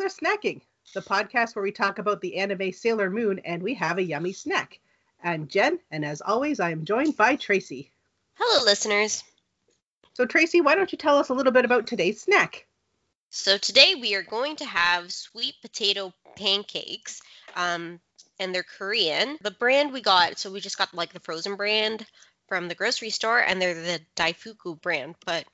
Sailor Snacking, the podcast where we talk about the anime Sailor Moon and we have a yummy snack. I'm Jen, and as always, I am joined by Tracy. Hello, listeners. So, Tracy, why don't you tell us a little bit about today's snack? So, today we are going to have sweet potato pancakes, um, and they're Korean. The brand we got, so we just got like the frozen brand from the grocery store, and they're the Daifuku brand. But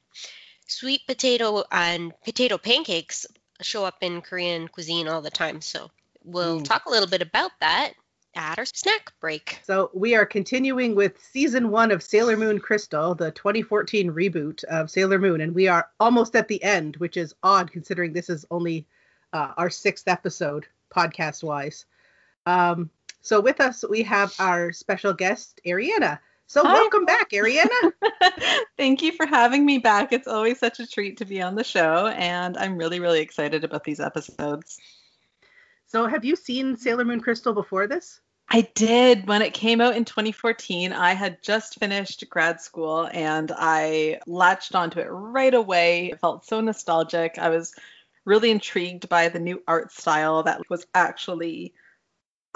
sweet potato and potato pancakes show up in Korean cuisine all the time. So, we'll Mm. talk a little bit about that at our snack break. So, we are continuing with season one of Sailor Moon Crystal, the 2014 reboot of Sailor Moon, and we are almost at the end, which is odd considering this is only uh, our sixth episode podcast wise. Um, so, with us, we have our special guest, Ariana. So, Hi. welcome back, Ariana. Thank you for having me back. It's always such a treat to be on the show, and I'm really, really excited about these episodes. so, have you seen Sailor Moon Crystal before this? I did when it came out in 2014. I had just finished grad school and I latched onto it right away. It felt so nostalgic. I was really intrigued by the new art style that was actually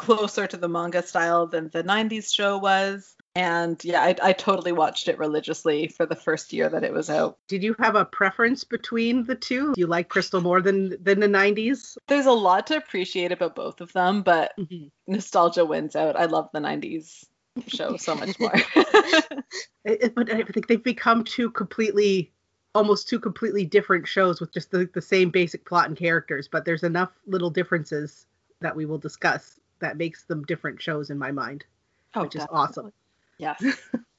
closer to the manga style than the 90s show was. And yeah, I, I totally watched it religiously for the first year that it was out. Did you have a preference between the two? Do you like Crystal more than than the 90s? There's a lot to appreciate about both of them, but mm-hmm. nostalgia wins out. I love the 90s show so much more. But I think they've become two completely, almost two completely different shows with just the, the same basic plot and characters. But there's enough little differences that we will discuss that makes them different shows in my mind, Oh, which is awesome. Yes.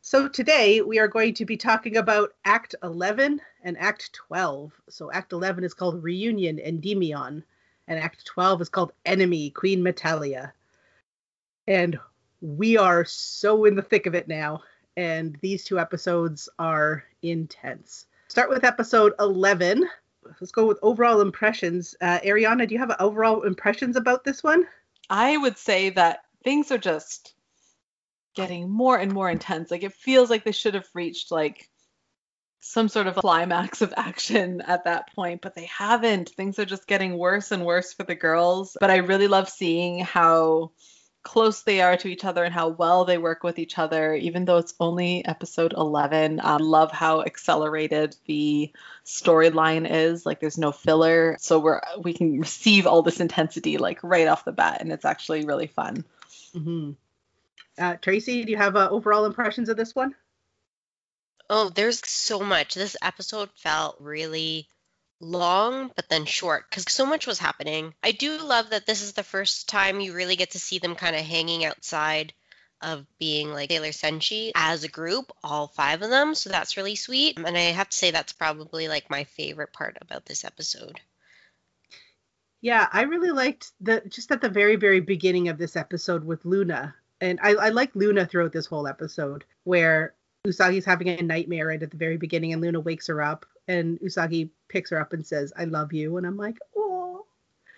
So today we are going to be talking about Act 11 and Act 12. So Act 11 is called Reunion Endymion, and Act 12 is called Enemy Queen Metalia. And we are so in the thick of it now, and these two episodes are intense. Start with episode 11. Let's go with overall impressions. Uh, Ariana, do you have overall impressions about this one? I would say that things are just getting more and more intense. Like it feels like they should have reached like some sort of climax of action at that point, but they haven't. Things are just getting worse and worse for the girls. But I really love seeing how close they are to each other and how well they work with each other, even though it's only episode 11. I love how accelerated the storyline is. Like there's no filler, so we're we can receive all this intensity like right off the bat, and it's actually really fun. Mm-hmm. Uh, Tracy, do you have uh, overall impressions of this one? Oh, there's so much. This episode felt really long, but then short because so much was happening. I do love that this is the first time you really get to see them kind of hanging outside of being like Sailor Senshi as a group, all five of them. So that's really sweet. Um, and I have to say that's probably like my favorite part about this episode. Yeah, I really liked the just at the very, very beginning of this episode with Luna. And I, I like Luna throughout this whole episode, where Usagi's having a nightmare right at the very beginning, and Luna wakes her up, and Usagi picks her up and says, I love you. And I'm like, oh.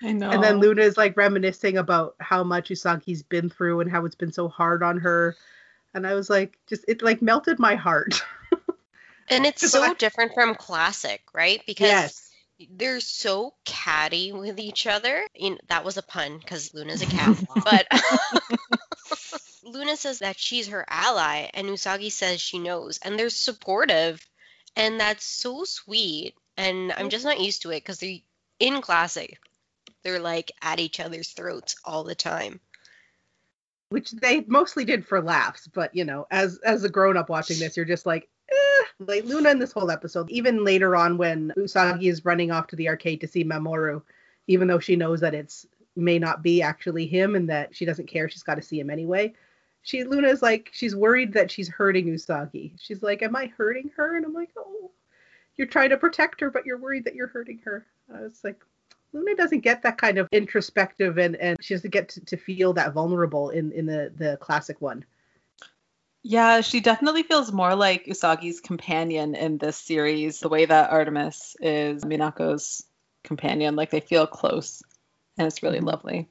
I know. And then Luna is like reminiscing about how much Usagi's been through and how it's been so hard on her. And I was like, just it like melted my heart. And it's so I- different from classic, right? Because yes. they're so catty with each other. You know, that was a pun because Luna's a cat. but Luna says that she's her ally, and Usagi says she knows, and they're supportive, and that's so sweet. And I'm just not used to it because they in classic, they're like at each other's throats all the time. Which they mostly did for laughs, but you know, as as a grown up watching this, you're just like, eh. like Luna in this whole episode. Even later on, when Usagi is running off to the arcade to see Mamoru, even though she knows that it's may not be actually him and that she doesn't care, she's got to see him anyway. She Luna's like she's worried that she's hurting Usagi. She's like, "Am I hurting her?" And I'm like, "Oh, you're trying to protect her, but you're worried that you're hurting her." I was like, Luna doesn't get that kind of introspective and, and she doesn't get to, to feel that vulnerable in, in the, the classic one. Yeah, she definitely feels more like Usagi's companion in this series, the way that Artemis is Minako's companion. Like they feel close, and it's really Mhm. lovely.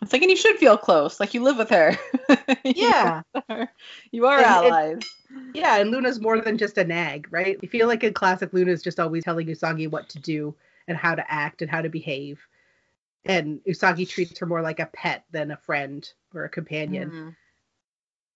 It's like, and you should feel close, like you live with her. Yeah. her. you are And allies. Yeah, and Luna's more than just a nag, right? You feel like in classic Luna's just always telling Usagi what to do and how to act and how to behave. And Usagi treats her more like a pet than a friend or a companion. Mhm.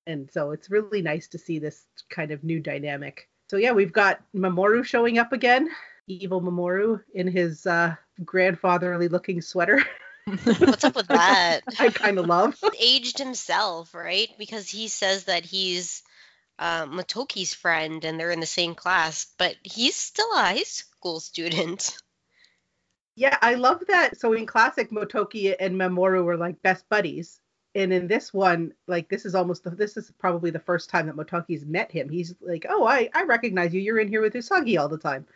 And so it's really nice to see this kind of new dynamic. So yeah, we've got Mamoru showing up again, evil Mamoru in his uh, grandfatherly looking sweater. What's up with that? I kind of love. Aged himself, right? Because he says that he's uh, Motoki's friend and they're in the same class, but he's still a high school student. Yeah, I love that. So in classic, Motoki and Mamoru were like best buddies, and in this one, like this is almost the, this is probably the first time that Motoki's met him. He's like, "Oh, I I recognize you. You're in here with Usagi all the time,"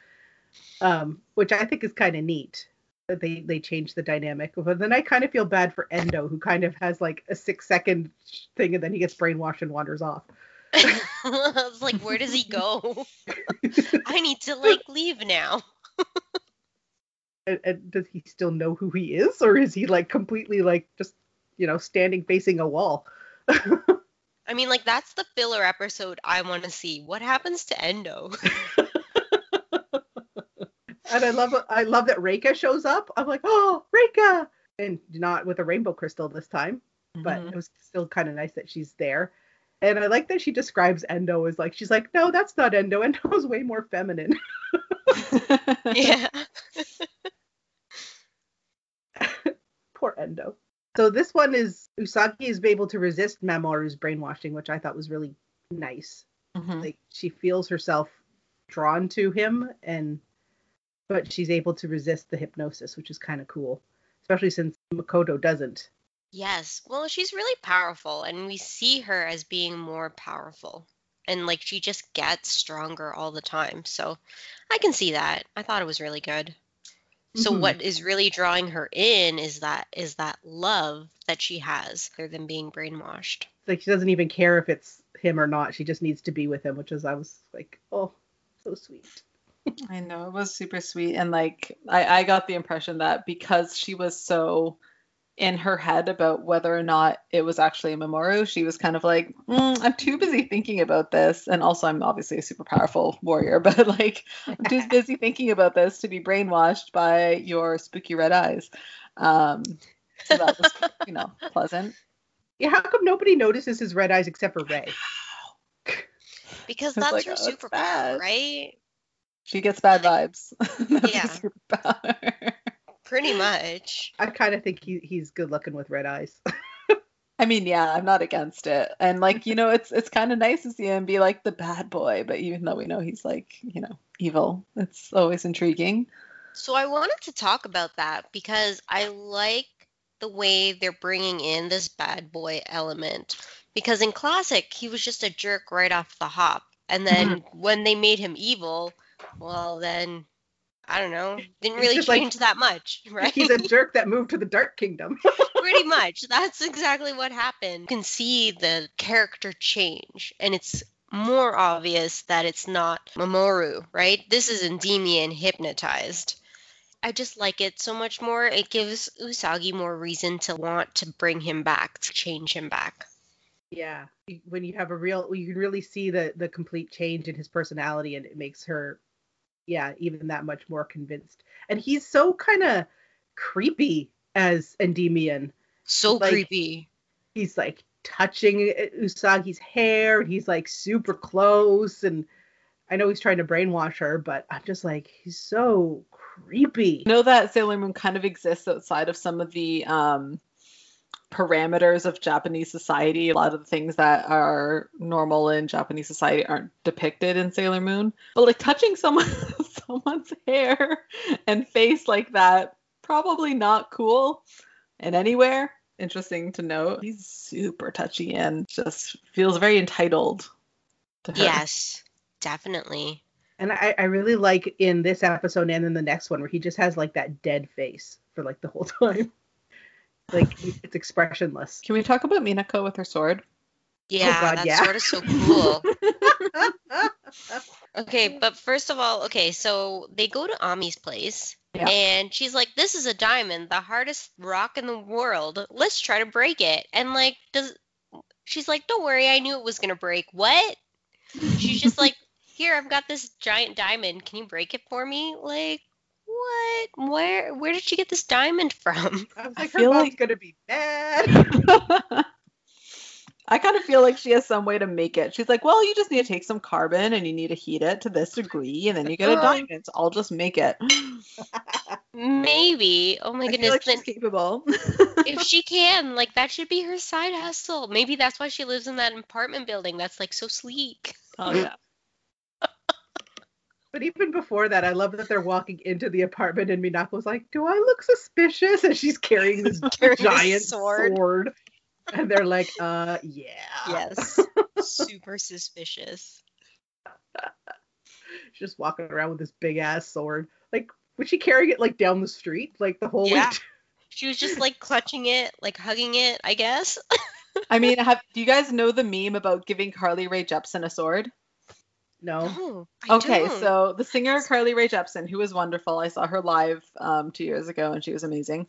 um, which I think is kind of neat they they change the dynamic. But then I kind of feel bad for Endo, who kind of has like a six second thing, and then he gets brainwashed and wanders off. I was like, where does he go? I need to like leave now. and, and does he still know who he is, or is he like completely like just you know standing facing a wall? I mean, like that's the filler episode I want to see. What happens to Endo? And I love I love that Reika shows up. I'm like, oh, Reika, and not with a rainbow crystal this time, but Mhm. it was still kind of nice that she's there. And I like that she describes Endo as like she's like, no, that's not Endo. Endo's way more feminine. yeah. Poor Endo. So this one is Usagi is able to resist Mamoru's brainwashing, which I thought was really nice. Mhm. like she feels herself drawn to him and but she's able to resist the hypnosis which is kind of cool especially since makoto doesn't Yes. Well, she's really powerful, and we see her as being more powerful. And like she just gets stronger all the time. So I can see that. I thought it was really good. So Mhm. what is really drawing her in is that is that love that she has rather than being brainwashed. like she doesn't even care if it's him or not she just needs to be with him which is i was like oh so sweet I know it was super sweet, and like I, I got the impression that because she was so in her head about whether or not it was actually a Mamoru, she was kind of like, "Mm, I'm too busy thinking about this, and also I'm obviously a super powerful warrior, but like I'm too busy thinking about this to be brainwashed by your spooky red eyes. Um, so that was you know pleasant. yeah how come nobody notices his red eyes except for Rei Because that's like, her oh, superpower, right? She gets bad vibes. That's Yeah. Pretty much. i kind of think he, he's good looking with red eyes I mean, yeah, I'm not against it. And like, you know, it's it's kind of nice to see him be like the bad boy, but even though we know he's like, you know, evil, it's always intriguing. So I wanted to talk about that because I like the way they're bringing in this bad boy element. Because in classic, he was just a jerk right off the hop. And then mm-hmm. when they made him evil, well, then I don't know, didn't really just like- change that much, right? he's a jerk that moved to the dark kingdom Pretty much. That's exactly what happened. You can see the character change, and it's more obvious that it's not Mamoru, right? This is Endymion hypnotized. I just like it so much more. It gives Usagi more reason to want to bring him back, to change him back. Yeah, when you have a real, you can really see the the complete change in his personality, and it makes her, yeah, even that much more convinced. And he's so kind of creepy as Endymion. So Like- creepy. He's like touching Usagi's hair. He's like super close, and I know he's trying to brainwash her, but I'm just like, he's so creepy. know that Sailor Moon kind of exists outside of some of the um, parameters of Japanese society. A lot of the things that are normal in Japanese society aren't depicted in Sailor Moon. But like touching someone someone's hair and face like that, probably not cool and anywhere. Interesting to note. He's super touchy and just feels very entitled to her. Yes, definitely. And I, I really like in this episode and in the next one where he just has like that dead face for like the whole time. Like it's expressionless. Can we talk about Minako with her sword? Yeah, oh, God, that yeah. sword is so cool. Okay, but first of all, okay, so they go to Ami's place, Yeah. and she's like, "This is a diamond, the hardest rock in the world. Let's try to break it." And like, does she's like, "Don't worry, I knew it was gonna break." What? She's just like, "Here, I've got this giant diamond. Can you break it for me?" Like, what? Where where did she get this diamond from? I was I like, her feel mom's like- gonna be mad. I kind of feel like she has some way to make it. She's like, well, you just need to take some carbon and you need to heat it to this degree, and then you get a diamond. So I'll just make it. Maybe. Oh my I feel goodness. like she's capable. if she can, like that should be her side hustle. Maybe that's why she lives in that apartment building that's like so sleek. oh yeah. But even before that, I love that they're walking into the apartment and Minako's like, "Do I look suspicious?" And she's carrying this Carrying giant sword. sword. And they're like, "Uh, yeah." Yes. Super suspicious. She's just walking around with this big ass sword. Like, was she carrying it like down the street, like the whole Yeah. way? She was just like clutching it, like hugging it, I guess. I mean, have do you guys know the meme about giving Carly Rae Jepsen a sword? No. No. Okay, don't. so the singer Carly Rae Jepsen, who was wonderful, I saw her live um, two years ago and she was amazing.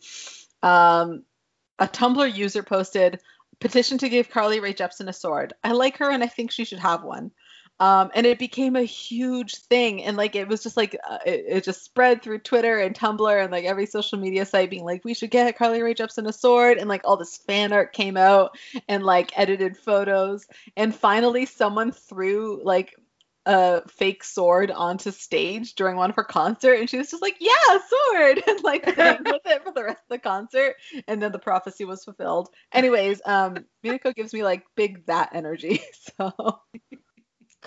Um, a Tumblr user posted petition to give Carly Rae Jepsen a sword. I like her and I think she should have one. Um, and it became a huge thing, and like it was just like uh, it, it just spread through Twitter and Tumblr and like every social media site, being like, we should get Carly Rae Jepsen a sword, and like all this fan art came out and like edited photos, and finally someone threw like a fake sword onto stage during one of her concert and she was just like yeah sword and like playing with it for the rest of the concert and then the prophecy was fulfilled anyways um Minako gives me like big that energy so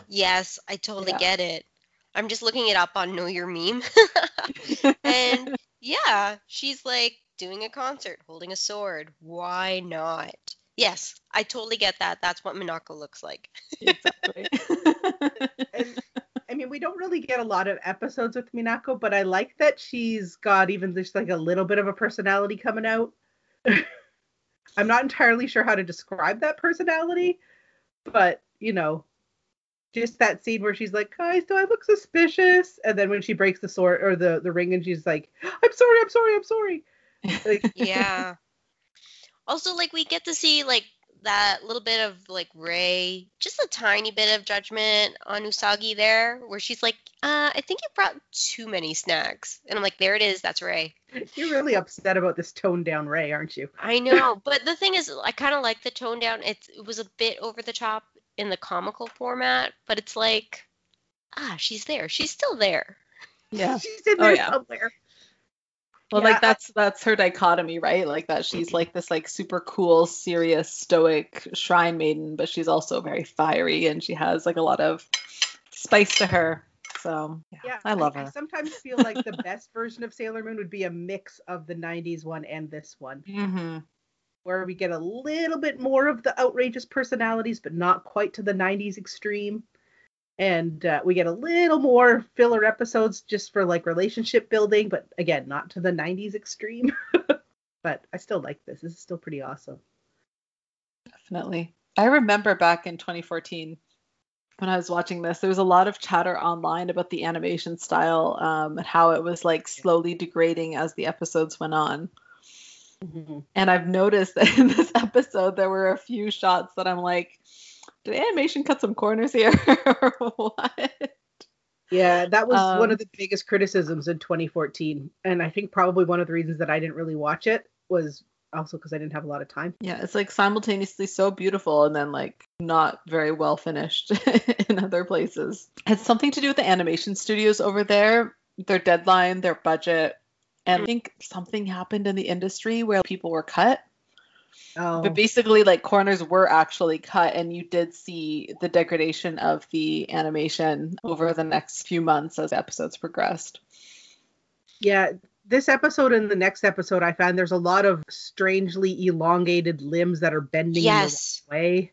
Yes, I totally Yeah. get it. I'm just looking it up on Know Your Meme. and yeah, she's like doing a concert, holding a sword. Why not? Yes, I totally get that. That's what Minako looks like. exactly And, I mean, we don't really get a lot of episodes with Minako, but I like that she's got even just like a little bit of a personality coming out. I'm not entirely sure how to describe that personality, but you know, just that scene where she's like, "Guys, do I look suspicious?" And then when she breaks the sword or the the ring, and she's like, "I'm sorry, I'm sorry, I'm sorry." Like, Yeah. Also, like we get to see like that little bit of like Rei, just a tiny bit of judgment on Usagi there, where she's like, uh, I think you brought too many snacks. And I'm like, there it is, that's Rei. you're really upset about this toned down Rei, aren't you? I know, but the thing is, I kind of like the toned down. It's, it was a bit over the top in the comical format, but it's like, ah, she's there. She's still there. yeah she's in Oh, there yeah. somewhere. Well Yeah, like that's that's her dichotomy right? Like that she's like this like super cool serious stoic shrine maiden but she's also very fiery and she has like a lot of spice to her. So yeah, Yeah, i love I, her. I sometimes feel like the best version of Sailor Moon would be a mix of the 90s one and this one, mm-hmm. where we get a little bit more of the outrageous personalities, but not quite to the 90s extreme. And uh, we get a little more filler episodes just for like relationship building, but again, not to the 90s extreme. but I still like this. This is still pretty awesome. Definitely. I remember back in 2014 when I was watching this, there was a lot of chatter online about the animation style um, and how it was like slowly degrading as the episodes went on. And I've noticed that in this episode, there were a few shots that I'm like, did animation cut some corners here or what? Yeah, that was one Um, of the biggest criticisms in 2014. And I think probably one of the reasons that I didn't really watch it was also because I didn't have a lot of time. Yeah, it's like simultaneously so beautiful and then like not very well finished in other places. It's something to do with the animation studios over there, their deadline, their budget. And I think something happened in the industry where people were cut. Oh, But basically, like corners were actually cut, and you did see the degradation of the animation over the next few months as episodes progressed. yeah. This episode and the next episode, I found there's a lot of strangely elongated limbs that are bending Yes. in the way.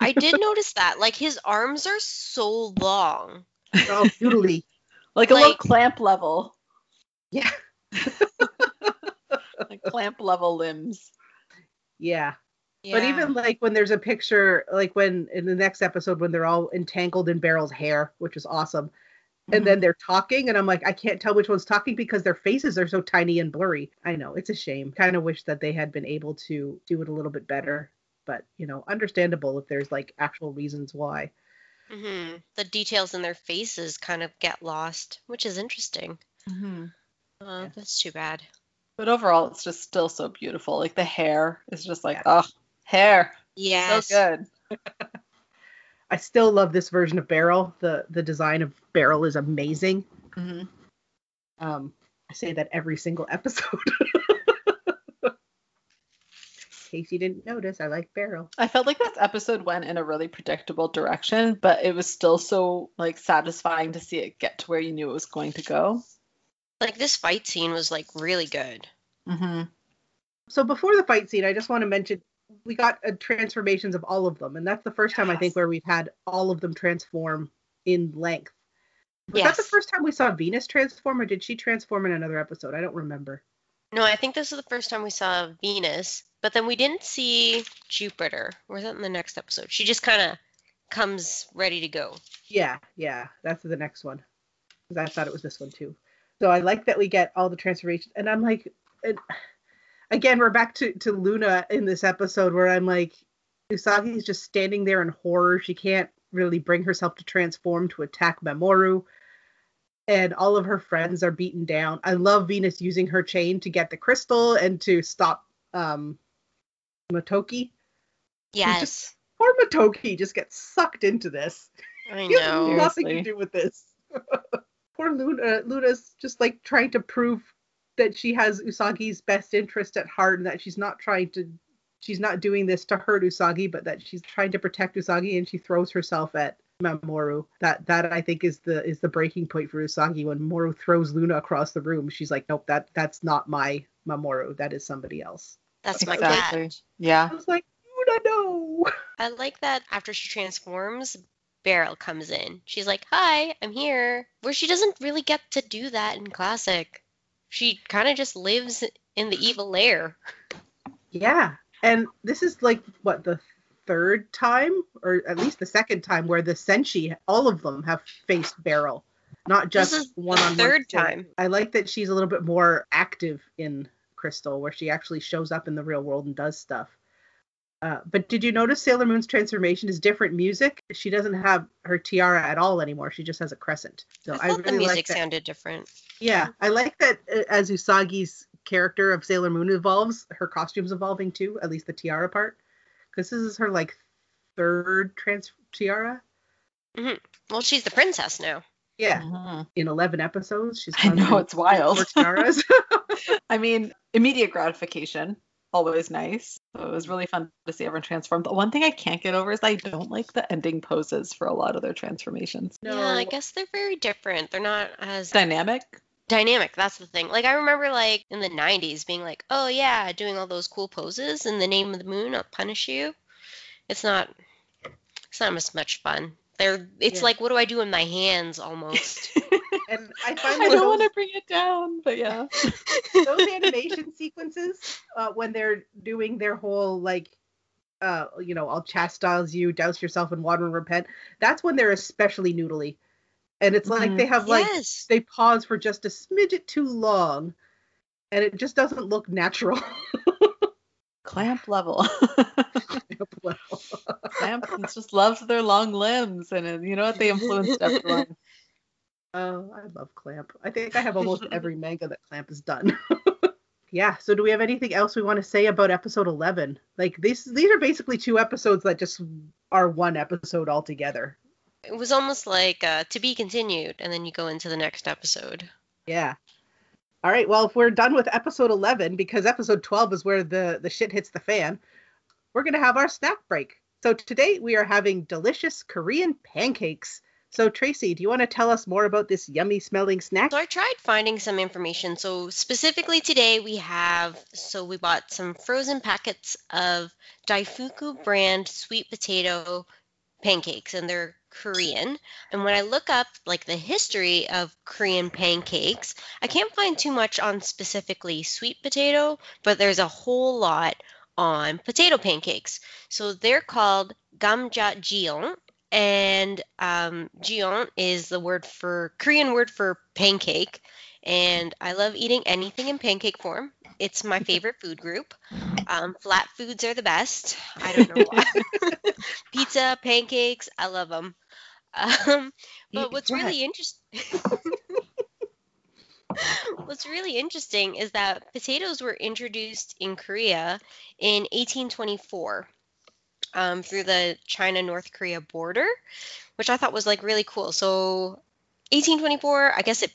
I did notice that. Like his arms are so long. Oh, doodly. Like a little clamp level, Yeah. like clamp level limbs. Yeah. Yeah. But even like when there's a picture, like when in the next episode, when they're all entangled in Beryl's hair, which is awesome. And then they're talking, and I'm like, I can't tell which one's talking because their faces are so tiny and blurry. I know, it's a shame. Kind of wish that they had been able to do it a little bit better. But, you know, understandable if there's like actual reasons why. hmm the details in their faces kind of get lost, which is interesting. Mhm. Oh, Yeah. that's too bad. But overall, it's just still so beautiful. Like the hair is just like, Yeah. oh, hair. Yes. So good. I still love this version of Beryl. The the design of Beryl is amazing. hmm Um, I say that every single episode. In case you didn't notice, I like Beryl. I felt like this episode went in a really predictable direction, but it was still so like satisfying to see it get to where you knew it was going to go. Like this fight scene was like really good. Mm-hmm. So before the fight scene, I just want to mention we got uh, transformations of all of them, and that's the first time I think where we've had all of them transform in length. Was that the first time we saw Venus transform, or did she transform in another episode? I don't remember. No, I think this is the first time we saw Venus, but then we didn't see Jupiter. Was that in the next episode? She just kind of comes ready to go. Yeah, yeah, that's the next one. 'Cause I thought it was this one too. So I like that we get all the transformations, and I'm like, and again, we're back to to Luna in this episode where I'm like, Usagi's just standing there in horror. She can't really bring herself to transform to attack Mamoru, and all of her friends are beaten down. I love Venus using her chain to get the crystal and to stop um Motoki. Yes, Poor Motoki just gets sucked into this. I know. nothing to do with this. Poor Luna. Luna's just like trying to prove that she has Usagi's best interest at heart and that she's not trying to. She's not doing this to hurt Usagi, but that she's trying to protect Usagi, and she throws herself at Mamoru. That that I think is the is the breaking point for Usagi when Mamoru throws Luna across the room. She's like, nope, that that's not my Mamoru. That is somebody else. That's my Exactly. cat. Yeah. I was like, Luna, no. I like that after she transforms, Beryl comes in. She's like, "Hi, I'm here." Where she doesn't really get to do that in classic. She kind of just lives in the evil lair. Yeah. And this is like what the third time or at least the second time where the Senshi all of them have faced Beryl. Not just one on third time. I like that she's a little bit more active in Crystal where she actually shows up in the real world and does stuff. Uh, but did you notice Sailor Moon's transformation is different music? She doesn't have her tiara at all anymore. She just has a crescent. So I I, thought the really music like that. sounded different. Yeah, I like that uh, as Usagi's character of Sailor Moon evolves, her costume's evolving too, at least the tiara part. Because this is her like third trans tiara. Well, she's the princess now. Yeah, Mhm. in 11 episodes. She's I gone know it's wild. Four tiaras. I mean, immediate gratification, always nice. So it was really fun to see everyone transform. But one thing I can't get over is I don't like the ending poses for a lot of their transformations. no, Yeah, I guess they're very different. They're not as Dynamic. dynamic. That's the thing. Like I remember, like in the '90s, being like, "Oh yeah, doing all those cool poses in the name of the moon. I'll punish you." It's not. It's not as much fun. They're. It's Yeah. like, what do I do in my hands almost? and I find I don't want to bring it down, but yeah. those animation sequences uh, when they're doing their whole like uh you know i'll chastise you douse yourself in water and repent that's when they're especially noodly and it's like Mhm. they have like yes. they pause for just a smidget too long and it just doesn't look natural Clamp level. well, Clamp just loves their long limbs, and uh, you know what? They influenced everyone. oh i love clamp i think i have almost every manga that clamp has done yeah so do we have anything else we want to say about episode 11 like these these are basically two episodes that just are one episode altogether It was almost like uh, to be continued, and then you go into the next episode. Yeah. All right. Well, if we're done with episode 11, because episode 12 is where the, the shit hits the fan, we're going to have our snack break. So today we are having delicious Korean pancakes. So, Tracy, do you want to tell us more about this yummy smelling snack? So I tried finding some information. So specifically today we have so we bought some frozen packets of Daifuku brand sweet potato pancakes and they're Korean. And when I look up like the history of Korean pancakes, I can't find too much on specifically sweet potato, but there's a whole lot on potato pancakes. So they're called gamja jeon and um, jeon is the word for Korean word for pancake. And I love eating anything in pancake form. It's my favorite food group. Um, flat foods are the best. I don't know why. Pizza, pancakes, I love them. Um, but what's really interesting, what's really interesting is that potatoes were introduced in Korea in 1824 um, through the China North Korea border, which I thought was like really cool. So 1824, I guess it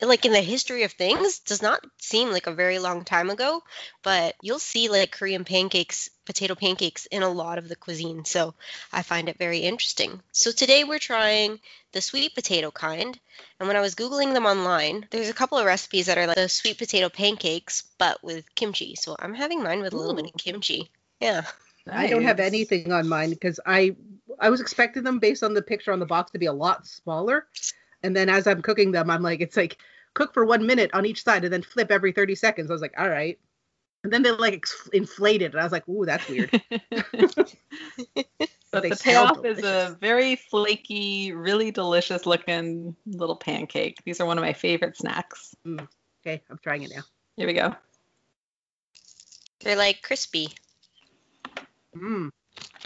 like in the history of things does not seem like a very long time ago but you'll see like korean pancakes potato pancakes in a lot of the cuisine so i find it very interesting. So today we're trying the sweet potato kind and when i was googling them online there's a couple of recipes that are like the sweet potato pancakes but with kimchi. So i'm having mine with a little bit of kimchi. Yeah. I don't have anything on mine because I I was expecting them based on the picture on the box to be a lot smaller, and then as I'm cooking them, I'm like, it's like cook for one minute on each side and then flip every 30 seconds. I was like, all right, and then they like ex- inflated, and I was like, ooh, that's weird. but They the sound payoff is a very flaky, really delicious looking little pancake. These are one of my favorite snacks. Mm, okay, I'm trying it now. Here we go. they're like crispy Mmm,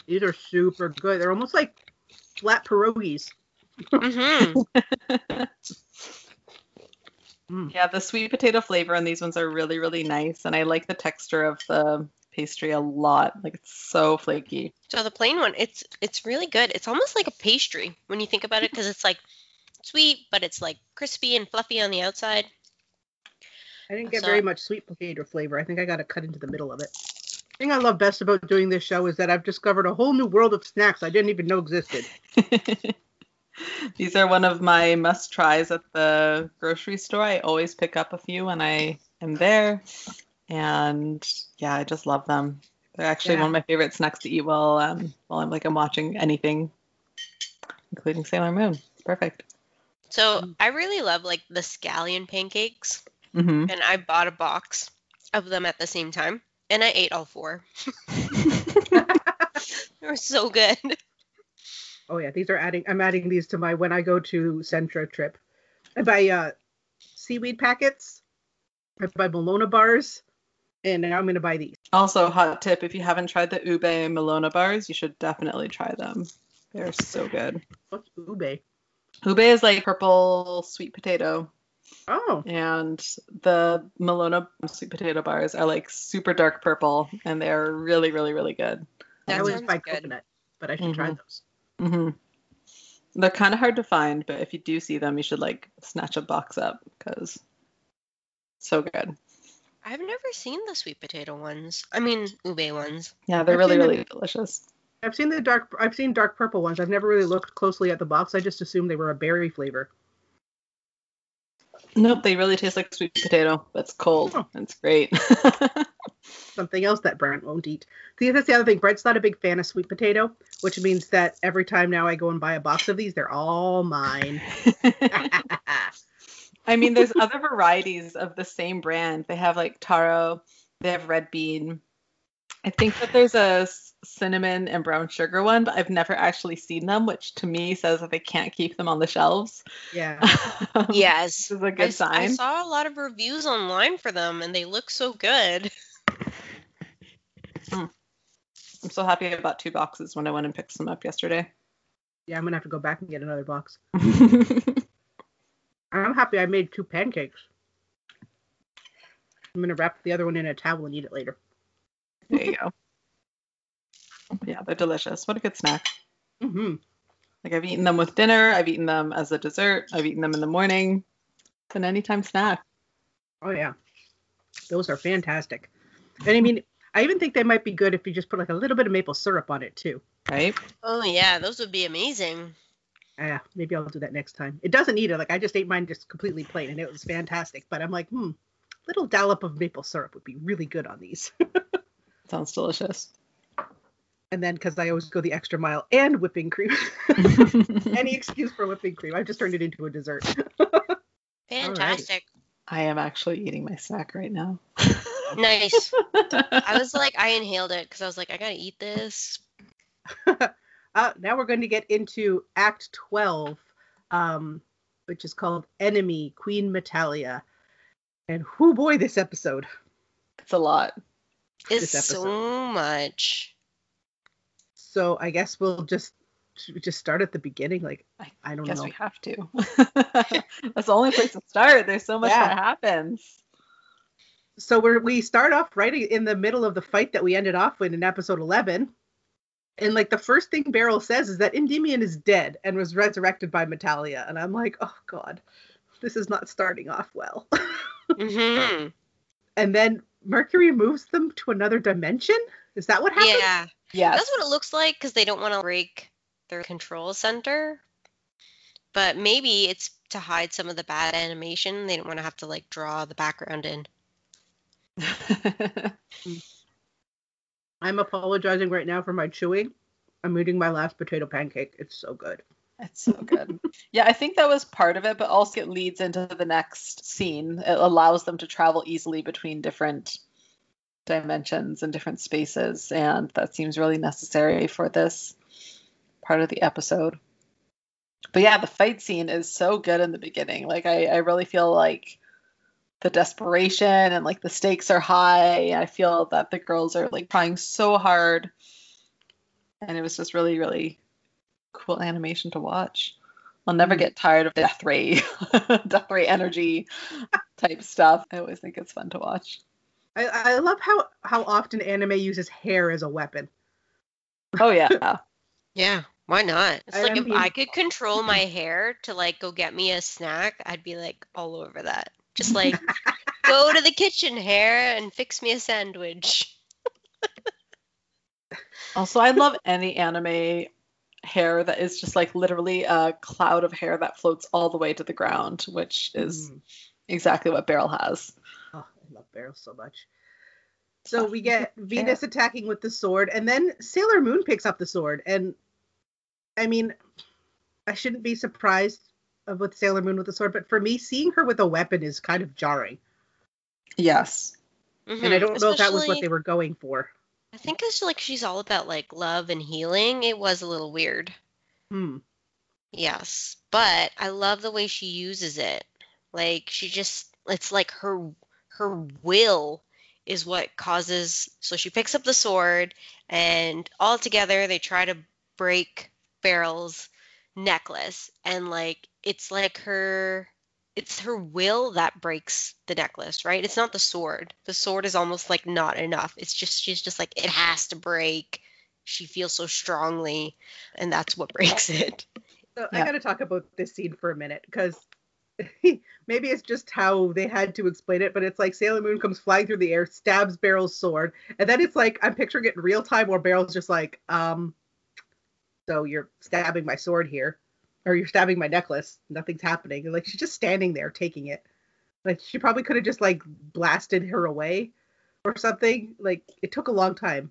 these are super good. They're almost like flat pierogies. Hmm Yeah, the sweet potato flavor on these ones are really, really nice. And I like the texture of the pastry a lot. Like it's so flaky. So the plain one, it's it's really good. It's almost like a pastry when you think about it, because it's like sweet, but it's like crispy and fluffy on the outside. I didn't get So- very much sweet potato flavor. I think I got to cut into the middle of it. The thing I love best about doing this show is that I've discovered a whole new world of snacks I didn't even know existed. These are one of my must tries at the grocery store. I always pick up a few when I am there. And yeah, I just love them. They're actually Yeah. one of my favorite snacks to eat while um while I'm like I'm watching anything, including Sailor Moon. It's perfect. So. I really love like the scallion pancakes, hmm and I bought a box of them at the same time, and I ate all four. They were so good. Oh yeah, these are adding. I'm adding these to my when I go to Centra trip. I buy uh, seaweed packets. I buy Melona bars, and now I'm gonna buy these. Also, hot tip: if you haven't tried the Ube Melona bars, you should definitely try them. They're so good. What's ube? Ube is like purple sweet potato, Oh, and the Melona sweet potato bars are like super dark purple, and they're really, really, really good. I That always sounds good. coconut, but I should try Mhm. those. Hmm They're kind of hard to find, but if you do see them, you should like snatch a box up because so good. I've never seen the sweet potato ones. I mean, ube ones. Yeah, they're I've really, seen the- really delicious. I've seen the dark. I've seen dark purple ones. I've never really looked closely at the box. I just assumed they were a berry flavor. Nope, they really taste like sweet potato. That's cold. Oh. It's great. Something else that Brent won't eat. See, that's the other thing. Brent's not a big fan of sweet potato, which means that every time now I go and buy a box of these, they're all mine. I mean, there's other varieties of the same brand. They have like taro, they have red bean. I think that there's a cinnamon and brown sugar one, but I've never actually seen them, which to me says that they can't keep them on the shelves. yeah. Yes. This is a good s- I sign. I saw a lot of reviews online for them, and they look so good. I'm so happy I bought two boxes when I went and picked some up yesterday. Yeah, I'm gonna have to go back and get another box. I'm happy I made two pancakes. I'm gonna wrap the other one in a towel and eat it later. there you go. Yeah, they're delicious. What a good snack. hmm Like I've eaten them with dinner, I've eaten them as a dessert, I've eaten them in the morning. It's an anytime snack. Oh yeah, those are fantastic. And I mean, I even think they might be good if you just put like a little bit of maple syrup on it too. Right? Oh yeah, those would be amazing. Yeah, maybe I'll do that next time. It doesn't need it. Like I just ate mine just completely plain, and it was fantastic. But I'm like, hmm, little dollop of maple syrup would be really good on these. Sounds delicious. and then because I always go the extra mile and whipping cream, any excuse for whipping cream, I've just turned it into a dessert. Fantastic. I am actually eating my snack right now. Nice. I was like, I inhaled it because I was like, I gotta eat this. uh, now we're going to get into Act 12, um, which is called Enemy Queen Metalia. And whoo boy, this episode. It's a lot. It's so much. So I guess we'll just we just start at the beginning? Like, I I don't guess know. we have to. That's the only place to start. There's so much Yeah. that happens. So we're we start off right in the middle of the fight that we ended off with in episode 11. And like the first thing Beryl says is that Endymion is dead and was resurrected by Metalia. And I'm like, oh god, this is not starting off well. hmm and then Mercury moves them to another dimension. Is that what happened? Yeah, yeah that's what it looks like because they don't want to break their control center. But maybe it's to hide some of the bad animation. They don't want to have to like draw the background in. I'm apologizing right now for my chewing. I'm eating my last potato pancake. It's so good. It's so good. yeah, I think that was part of it, but also it leads into the next scene. It allows them to travel easily between different dimensions and different spaces, and that seems really necessary for this part of the episode. But yeah, the fight scene is so good in the beginning. Like I, I really feel like the desperation and like the stakes are high. I feel that the girls are like trying so hard. And it was just really, really cool animation to watch. I'll never Mm. get tired of death ray, death ray energy type stuff. I always think it's fun to watch. I, I love how how often anime uses hair as a weapon. Oh yeah, Yeah, why not? It's I like if mean- I could control my hair to like go get me a snack, I'd be like all over that. Just like go to the kitchen, hair, and fix me a sandwich. Also, I love any anime hair that is just like literally a cloud of hair that floats all the way to the ground, which is Mm. exactly what Beryl has. Oh, I love Beryl so much. So we get Venus attacking with the sword, and then Sailor Moon picks up the sword. And I mean, I shouldn't be surprised of with Sailor Moon with the sword, but for me, seeing her with a weapon is kind of jarring. Yes. And I don't know if that was what they were going for. I think it's like she's all about like love and healing. It was a little weird. Hmm. Yes, but I love the way she uses it. Like she just it's like her her will is what causes so she picks up the sword and all together they try to break Beryl's necklace and like it's like her it's her will that breaks the necklace, right? It's not the sword. The sword is almost like not enough. It's just she's just like it has to break. She feels so strongly and that's what breaks it. So I got to talk about this scene for a minute because maybe it's just how they had to explain it, but it's like Sailor Moon comes flying through the air, stabs Beryl's sword, and then it's like I'm picturing it in real time where Beryl's just like, um, so you're stabbing my sword here, or you're stabbing my necklace. Nothing's happening. And, like she's just standing there taking it. Like she probably could have just like blasted her away or something. Like it took a long time.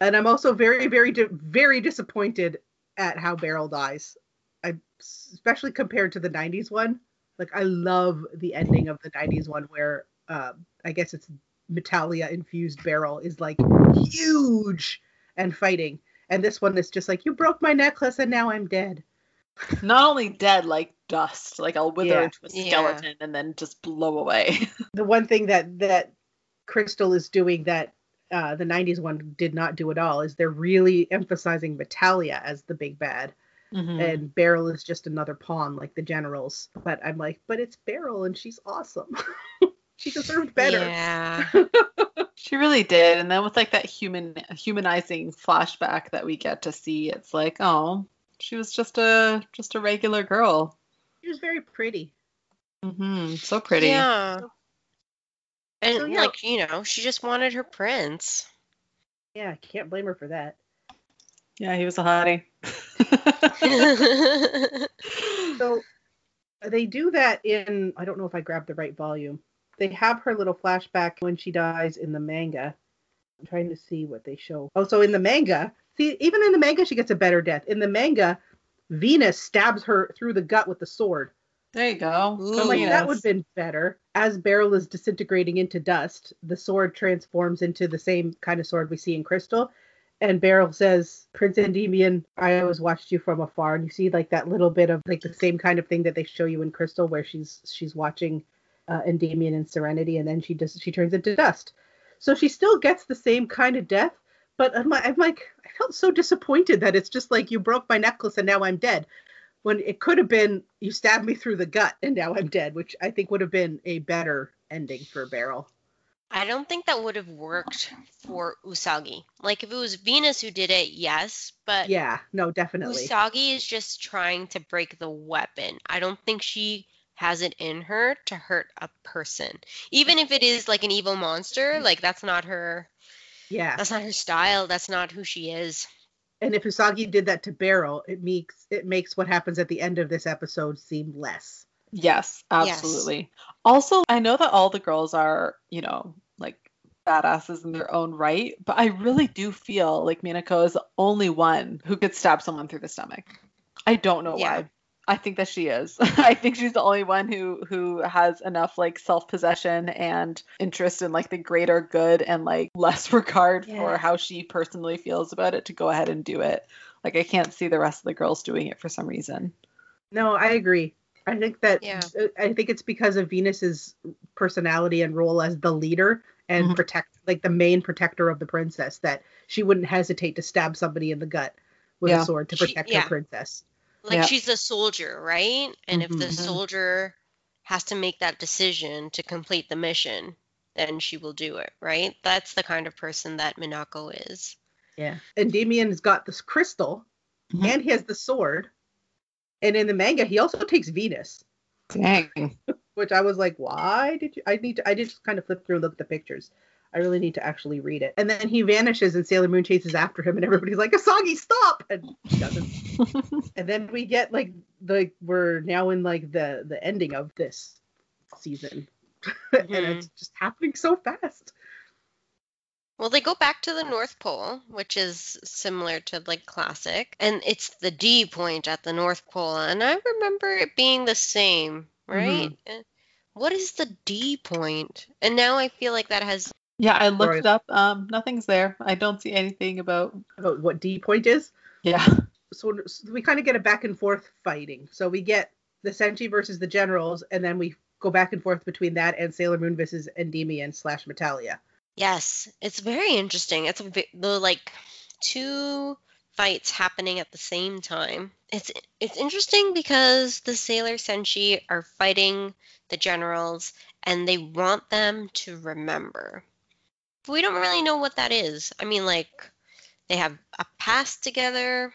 And I'm also very, very, very disappointed at how Beryl dies. I especially compared to the 90s one. Like I love the ending of the 90s one where um, I guess it's Metalia infused Beryl is like huge and fighting. And this one is just like you broke my necklace and now I'm dead. Not only dead, like dust. Like I'll wither Yeah. into a Yeah. skeleton and then just blow away. The one thing that that Crystal is doing that uh, the 90s one did not do at all is they're really emphasizing Metalia as the big bad. Mhm. and Beryl is just another pawn like the generals. But I'm like, but it's Beryl and she's awesome. she deserved better. Yeah. She really did. And then with like that human humanizing flashback that we get to see, it's like, oh, she was just a just a regular girl. She was very pretty. Mm-hmm. So pretty. Yeah. And So, yeah. like, you know, she just wanted her prince. Yeah, I can't blame her for that. Yeah, he was a hottie. So they do that in I don't know if I grabbed the right volume. They have her little flashback when she dies in the manga. I'm trying to see what they show. Oh, so in the manga, see, even in the manga, she gets a better death. In the manga, Venus stabs her through the gut with the sword. there you go. Ooh. Go I'm like, that would have been better. As Beryl is disintegrating into dust, the sword transforms into the same kind of sword we see in Crystal. And Beryl says, Prince Endymion, I always watched you from afar. And you see like that little bit of like the same kind of thing that they show you in Crystal where she's she's watching uh, Endymion in Serenity and then she just she turns into dust. So she still gets the same kind of death, But I'm, like, I'm like, I felt so disappointed that it's just like you broke my necklace and now I'm dead. When it could have been you stabbed me through the gut and now I'm dead, which I think would have been a better ending for Beryl. I don't think that would have worked for Usagi. Like if it was Venus who did it, yes, but Yeah, no, definitely. Usagi is just trying to break the weapon. I don't think she has it in her to hurt a person. Even if it is like an evil monster, like that's not her Yeah. that's not her style, that's not who she is. And if Usagi did that to Beryl, it makes it makes what happens at the end of this episode seem less. Yes, absolutely. Also, I know that all the girls are, you know, like badasses in their own right, but I really do feel like Minako is the only one who could stab someone through the stomach. I don't know Yeah. why. I think that she is. I think she's the only one who who has enough like self-possession and interest in like the greater good and like less regard Yeah. for how she personally feels about it to go ahead and do it. Like I can't see the rest of the girls doing it for some reason. No, I agree. I think that Yeah. uh, I think it's because of Venus's personality and role as the leader and Mhm. protect like the main protector of the princess that she wouldn't hesitate to stab somebody in the gut with Yeah. a sword to She- protect yeah. her princess. Like Yeah. she's a soldier, right? And if the Mhm. soldier has to make that decision to complete the mission, then she will do it, right? That's the kind of person that Minako is. Yeah. And Damien's got this crystal Mhm. and he has the sword. And in the manga, he also takes Venus, Dang. which I was like, why did you? I need to. I did just kind of flip through and look at the pictures. I really need to actually read it. And then he vanishes, and Sailor Moon chases after him, and everybody's like, Usagi, stop! And he doesn't. and then we get like the we're now in like the the ending of this season, and Mhm. it's just happening so fast. Well, they go back to the North Pole, which is similar to like classic, and it's the D point at the North Pole, and I remember it being the same, right? Uh, What is the D point? And now I feel like that has Yeah, I looked Right. up. Um, nothing's there. I don't see anything about. About what D point is. Yeah. So, so we kind of get a back and forth fighting. So we get the Senshi versus the generals, and then we go back and forth between that and Sailor Moon versus Endymion slash Metalia. Yes, it's very interesting. It's a vi- the like two fights happening at the same time. It's it's interesting because the Sailor Senshi are fighting the generals and they want them to remember. But we don't really know what that is. I mean like they have a past together,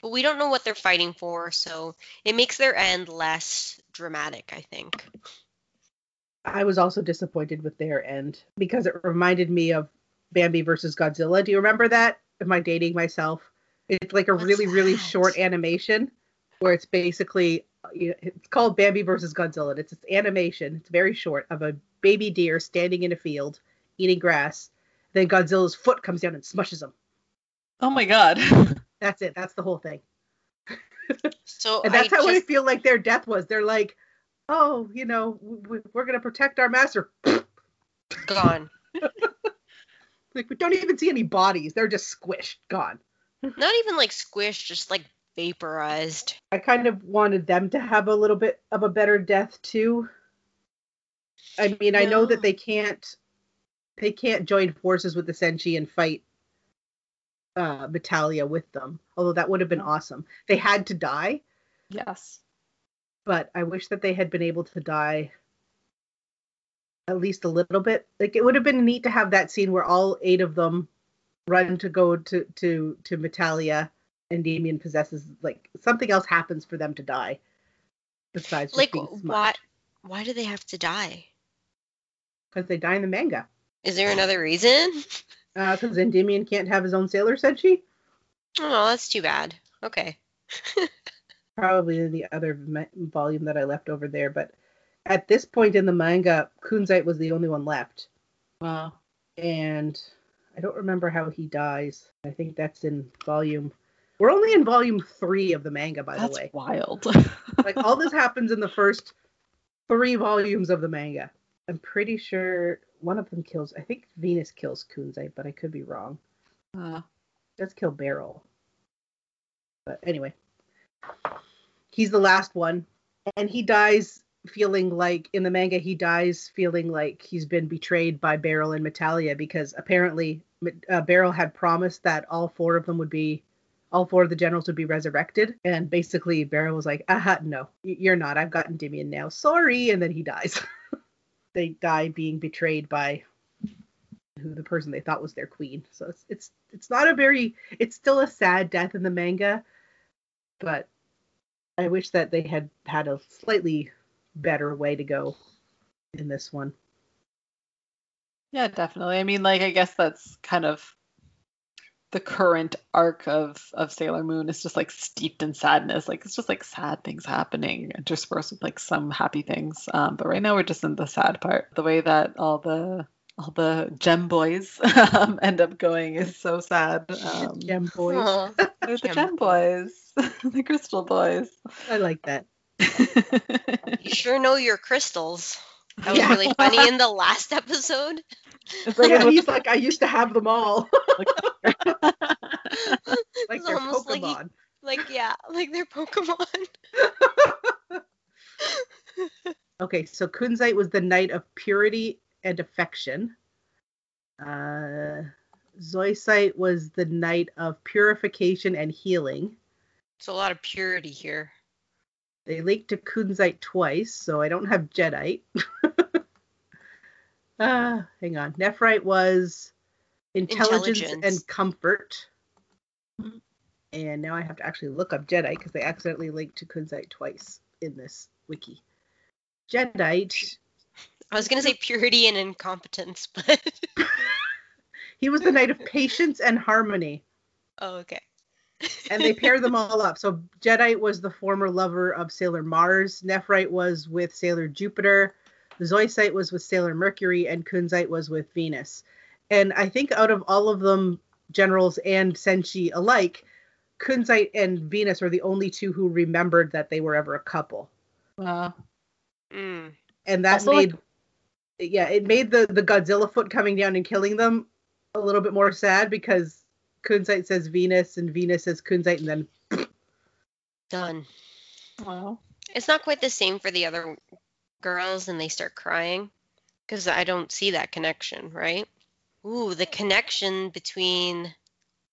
but we don't know what they're fighting for, so it makes their end less dramatic, I think. I was also disappointed with their end because it reminded me of Bambi versus Godzilla. Do you remember that? Am I dating myself? It's like a What's really, really short animation where it's basically it's called Bambi versus Godzilla. It's this animation. It's very short of a baby deer standing in a field eating grass. Then Godzilla's foot comes down and smushes him. Oh my god. That's it. That's the whole thing. So And that's I how I feel like their death was. They're like, oh, you know, we, we're gonna protect our master. gone. Like we don't even see any bodies. They're just squished, gone. Not even like squished, just like vaporized. I kind of wanted them to have a little bit of a better death too. I mean, I know that they can't they can't join forces with the Senshi and fight uh Metalia with them. Although that would have been awesome. They had to die, yes. but I wish that they had been able to die at least a little bit. Like it would have been neat to have that scene where all eight of them run to go to to to Metalia and Damien possesses like something else happens for them to die besides just Like being why why do they have to die? because they die in the manga. Is there another reason? Uh, because Endymion can't have his own sailor, Senshi. Oh, that's too bad. Okay. Probably in the other ma- volume that I left over there. But at this point in the manga, Kunzite was the only one left. Wow. and I don't remember how he dies. I think that's in volume. We're only in volume three of the manga, by That's the way. wild. Like all this happens in the first three volumes of the manga. I'm pretty sure one of them kills. I think Venus kills Kunze, but I could be wrong. Uh, Does kill Beryl. But anyway, he's the last one, and he dies feeling like in the manga he dies feeling like he's been betrayed by Beryl and Metalia because apparently uh, Beryl had promised that all four of them would be all four of the generals would be resurrected and basically Beryl was like aha no you're not I've got Endymion now sorry and then he dies they die being betrayed by who the person they thought was their queen so it's it's it's not a very it's still a sad death in the manga but I wish that they had had a slightly better way to go in this one. Yeah, definitely. I mean, like, I guess that's kind of the current arc of of Sailor Moon is just like steeped in sadness. Like it's just like sad things happening interspersed with like some happy things. Um, but right now we're just in the sad part. The way that all the all the gem boys um, end up going is so sad. Um, gem boys. They're the gem, gem boys, the crystal boys. I like that. you sure know your crystals. That was yeah. really funny in the last episode. It's like yeah, he's like, I used to have them all. like they're Pokemon. Like, he, like, yeah, like they're Pokemon. okay, so Kunzite was the knight of purity and affection. Uh, Zoisite was the knight of purification and healing. It's a lot of purity here. They linked to Kunzite twice, so I don't have Jadeite. Uh, hang on. Nephrite was intelligence, intelligence, and comfort. And now I have to actually look up Jadeite because they accidentally linked to Kunzite twice in this wiki. Jadeite. I was going to say purity and incompetence, but. he was the knight of patience and harmony. Oh, okay and they pair them all up. So Jadeite was the former lover of Sailor Mars, Nephrite was with Sailor Jupiter, Zoisite was with Sailor Mercury, and Kunzite was with Venus. And I think out of all of them, generals and Senshi alike, Kunzite and Venus were the only two who remembered that they were ever a couple. Wow. Mm. And that also made, like... yeah, it made the the Godzilla foot coming down and killing them a little bit more sad because Kunzite says Venus and Venus says Kunzite and then done. Wow. It's not quite the same for the other girls and they start crying because I don't see that connection, right? Ooh, the connection between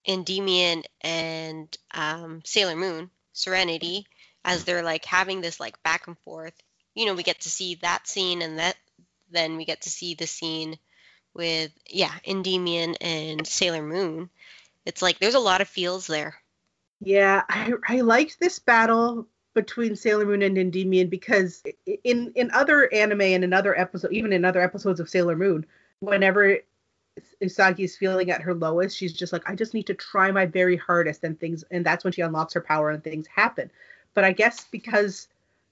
Endymion and um, Sailor Moon, Serenity, as they're like having this like back and forth. You know, we get to see that scene and that then we get to see the scene with yeah, Endymion and Sailor Moon it's like there's a lot of feels there. Yeah, I, I liked this battle between Sailor Moon and Endymion because in in other anime and in other episodes, even in other episodes of Sailor Moon, whenever Usagi is feeling at her lowest, she's just like, I just need to try my very hardest, and things, and that's when she unlocks her power and things happen. But I guess because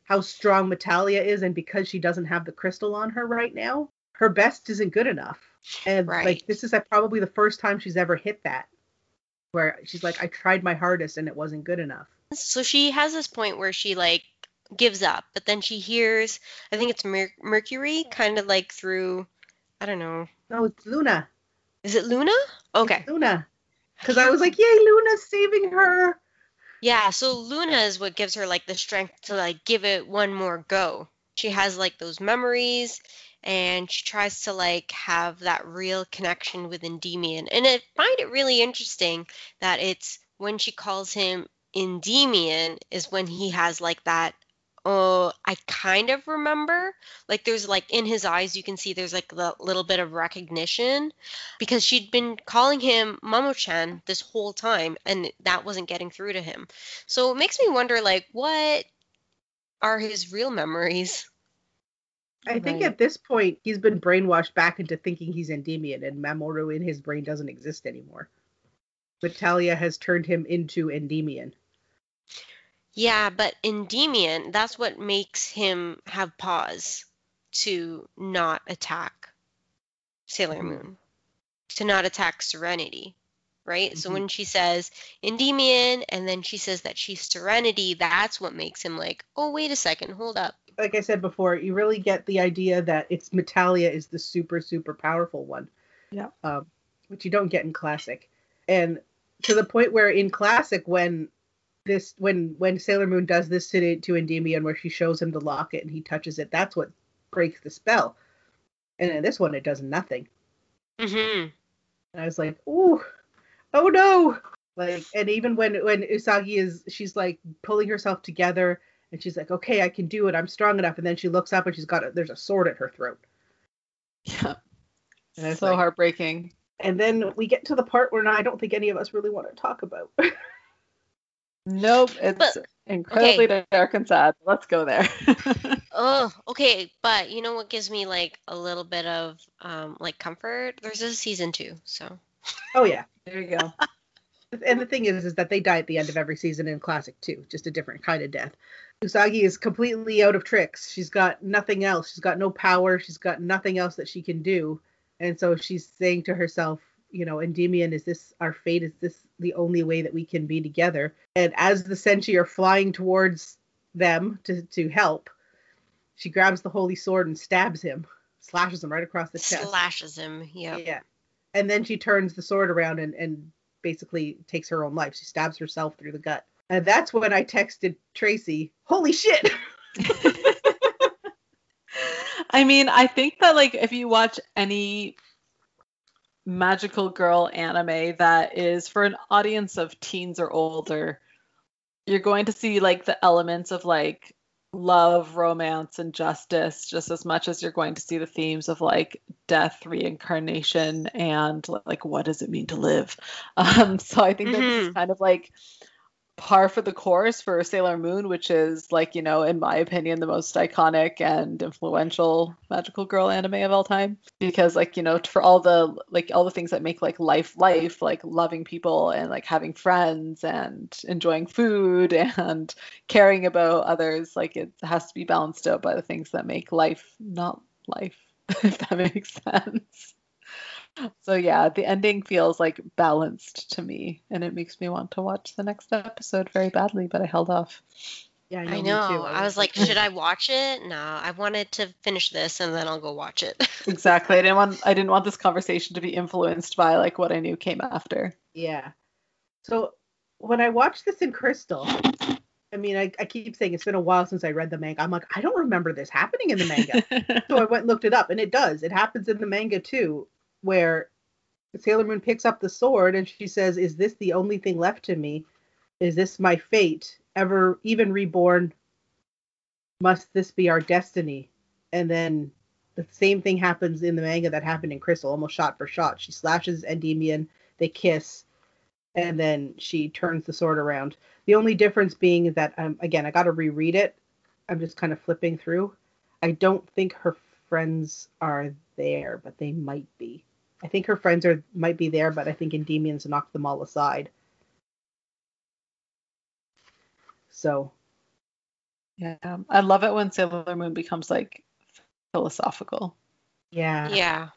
how strong Metalia is, and because she doesn't have the crystal on her right now, her best isn't good enough. And right. like this is like, probably the first time she's ever hit that where she's like, I tried my hardest and it wasn't good enough. So she has this point where she like gives up, but then she hears, I think it's Mer- Mercury, kind of like through, I don't know. No, it's Luna. Is it Luna? Okay. It's Luna. Because I was like, yay, Luna's saving her. Yeah, so Luna is what gives her like the strength to like give it one more go. She has like those memories and she tries to like have that real connection with Endymion. And I find it really interesting that it's when she calls him Endymion is when he has like that oh I kind of remember like there's like in his eyes you can see there's like the little bit of recognition because she'd been calling him Mamo-chan this whole time and that wasn't getting through to him. So it makes me wonder like what are his real memories? I think right. at this point he's been brainwashed back into thinking he's Endymion, and Mamoru in his brain doesn't exist anymore. Metalia has turned him into Endymion. Yeah, but Endymion, that's what makes him have pause to not attack Sailor mm-hmm. Moon, to not attack Serenity, right? Mm-hmm. So when she says Endymion and then she says that she's Serenity, that's what makes him like, oh, wait a second, hold up like I said before, you really get the idea that it's Metalia is the super super powerful one. Yeah. Um, which you don't get in classic, and to the point where in classic when this when when Sailor Moon does this to to Endymion where she shows him the locket and he touches it, that's what breaks the spell. And in this one, it does nothing. Mm-hmm. And I was like, ooh, oh no. Like, and even when when Usagi is, she's like pulling herself together, and she's like, okay, I can do it. I'm strong enough. And then she looks up and she's got a, there's a sword at her throat. Yeah. And it's So like- heartbreaking. And then we get to the part where I don't think any of us really want to talk about. Nope, it's But- incredibly dark and sad. Let's go there. Oh, okay. But you know what gives me like a little bit of um like comfort? There's a season two, so oh yeah. there you go. And the thing is, is that they die at the end of every season in Classic too, just a different kind of death. Usagi is completely out of tricks. She's got nothing else. She's got no power. She's got nothing else that she can do. And so she's saying to herself, you know, Endymion, is this our fate? Is this the only way that we can be together? And as the Senshi are flying towards them to, to help, she grabs the holy sword and stabs him, slashes him right across the chest. slashes him. yeah. Yeah. And then she turns the sword around and, and basically takes her own life. She stabs herself through the gut. And that's when I texted Tracy, holy shit. I mean, I think that like if you watch any magical girl anime that is for an audience of teens or older, you're going to see like the elements of like love, romance, and justice just as much as you're going to see the themes of like death, reincarnation, and like what does it mean to live. Um, so I think that this is Mhm. kind of like par for the course for Sailor Moon, which is like, you know, in my opinion, the most iconic and influential magical girl anime of all time. Because like, you know, for all the like all the things that make like life life, like loving people and like having friends and enjoying food and caring about others, like it has to be balanced out by the things that make life not life, if that makes sense. So yeah, the ending feels like balanced to me, and it makes me want to watch the next episode very badly, but I held off. Yeah, I me know. too. I was like, should I watch it? No, I wanted to finish this and then I'll go watch it. Exactly. I didn't want I didn't want this conversation to be influenced by like what I knew came after. yeah. So when I watched this in Crystal, I mean, I, I keep saying it's been a while since I read the manga. I'm like, I don't remember this happening in the manga. so I went and looked it up, and it does. It happens in the manga too, where Sailor Moon picks up the sword and she says, "Is this the only thing left to me? Is this my fate? Ever even reborn? Must this be our destiny?" And then the same thing happens in the manga that happened in Crystal, almost shot for shot. She slashes Endymion, they kiss, and then she turns the sword around. The only difference being that, um, again, I got to reread it. I'm just kind of flipping through. I don't think her friends are there, but they might be. I think her friends are might be there, but I think Endymion's knocked them all aside. So Yeah. Um, I love it when Sailor Moon becomes like philosophical. yeah, yeah.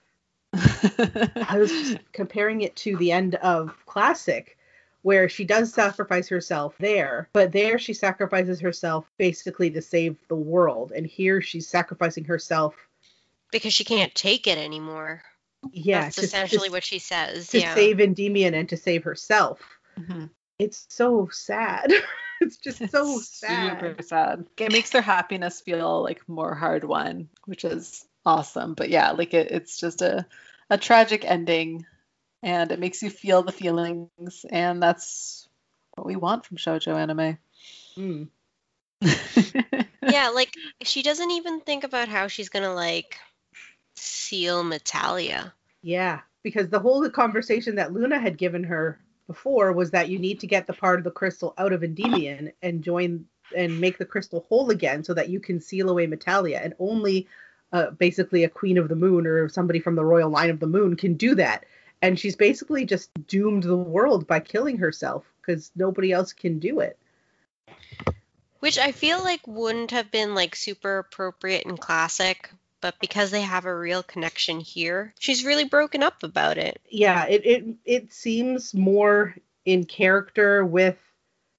I was just comparing it to the end of Classic, where she does sacrifice herself there, but there she sacrifices herself basically to save the world, and here she's sacrificing herself. Because she can't take it anymore. Yeah, That's to- essentially to, what she says. to yeah. save Endymion and to save herself. Mhm. It's so sad. it's just so sad. Super sad. It makes their happiness feel like more hard won, which is awesome. But yeah, like it, it's just a a tragic ending, and it makes you feel the feelings, and that's what we want from shoujo anime. Mm. yeah, like she doesn't even think about how she's gonna like seal Metalia. Yeah, because the whole conversation that Luna had given her before was that you need to get the part of the crystal out of Endymion and join and make the crystal whole again so that you can seal away Metalia. And only uh, basically a queen of the moon or somebody from the royal line of the moon can do that. And she's basically just doomed the world by killing herself because nobody else can do it. Which I feel like wouldn't have been like super appropriate in classic, but because they have a real connection here, she's really broken up about it. yeah, it it it seems more in character with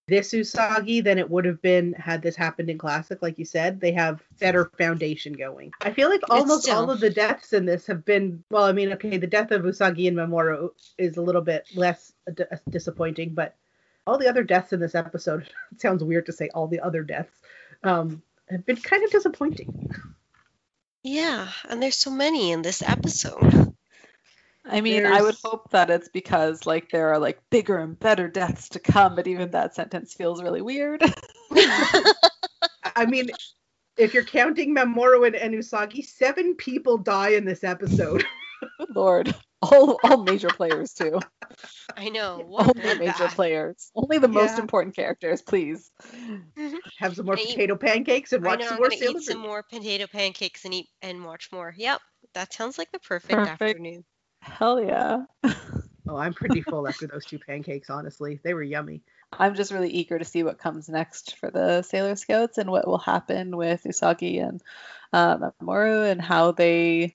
this Usagi than it would have been had this happened in classic. Like you said, they have better foundation going. I feel like almost all of the deaths in this have been well. I mean, okay, the death of Usagi and Mamoru is a little bit less d- disappointing, but all the other deaths in this episode, it sounds weird to say all the other deaths, um, have been kind of disappointing. Yeah, and there's so many in this episode. I mean, I would hope that it's because like there are like bigger and better deaths to come, but even that sentence feels really weird. I mean, if you're counting Mamoru and, and Usagi, seven people die in this episode. Good Lord, all all major players too. I know. What Only was major that? players. Only the most important characters, please. Have some more I eat- potato pancakes and I watch know. some I'm more gonna Sailor eat some more potato pancakes and eat and watch more. Yep, that sounds like the perfect, Perfect. afternoon. Hell yeah. Oh, I'm pretty full after those two pancakes, honestly. They were yummy. I'm just really eager to see what comes next for the Sailor Scouts and what will happen with Usagi and um, Mamoru and how they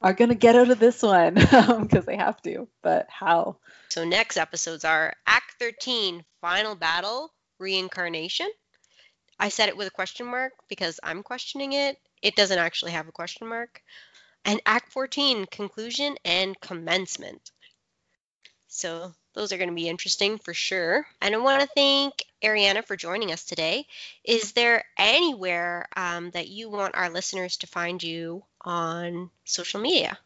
are going to get out of this one because they have to. But how? So next episodes are Act 13, Final Battle, Reincarnation. I said it with a question mark because I'm questioning it. It doesn't actually have a question mark. And Act 14, Conclusion and Commencement. So those are going to be interesting for sure. And I want to thank Ariana for joining us today. Is there anywhere um, that you want our listeners to find you on social media?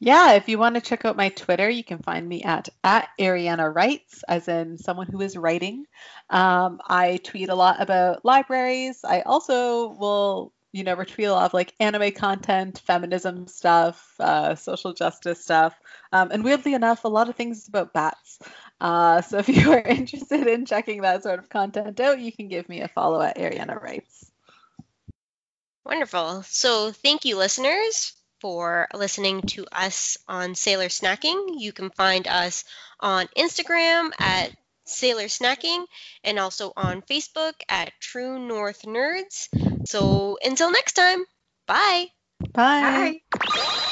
Yeah, if you want to check out my Twitter, you can find me at at Ariana Writes, as in someone who is writing. Um, I tweet a lot about libraries. I also will, you know, retweet a lot of like anime content, feminism stuff, uh, social justice stuff, um, and weirdly enough, a lot of things about bats. Uh, so if you are interested in checking that sort of content out, you can give me a follow at Ariana Writes. Wonderful. So, thank you, listeners, for listening to us on Sailor Snacking. You can find us on Instagram at Sailor Snacking and also on Facebook at True North Nerds. So, until next time, bye. Bye. Bye.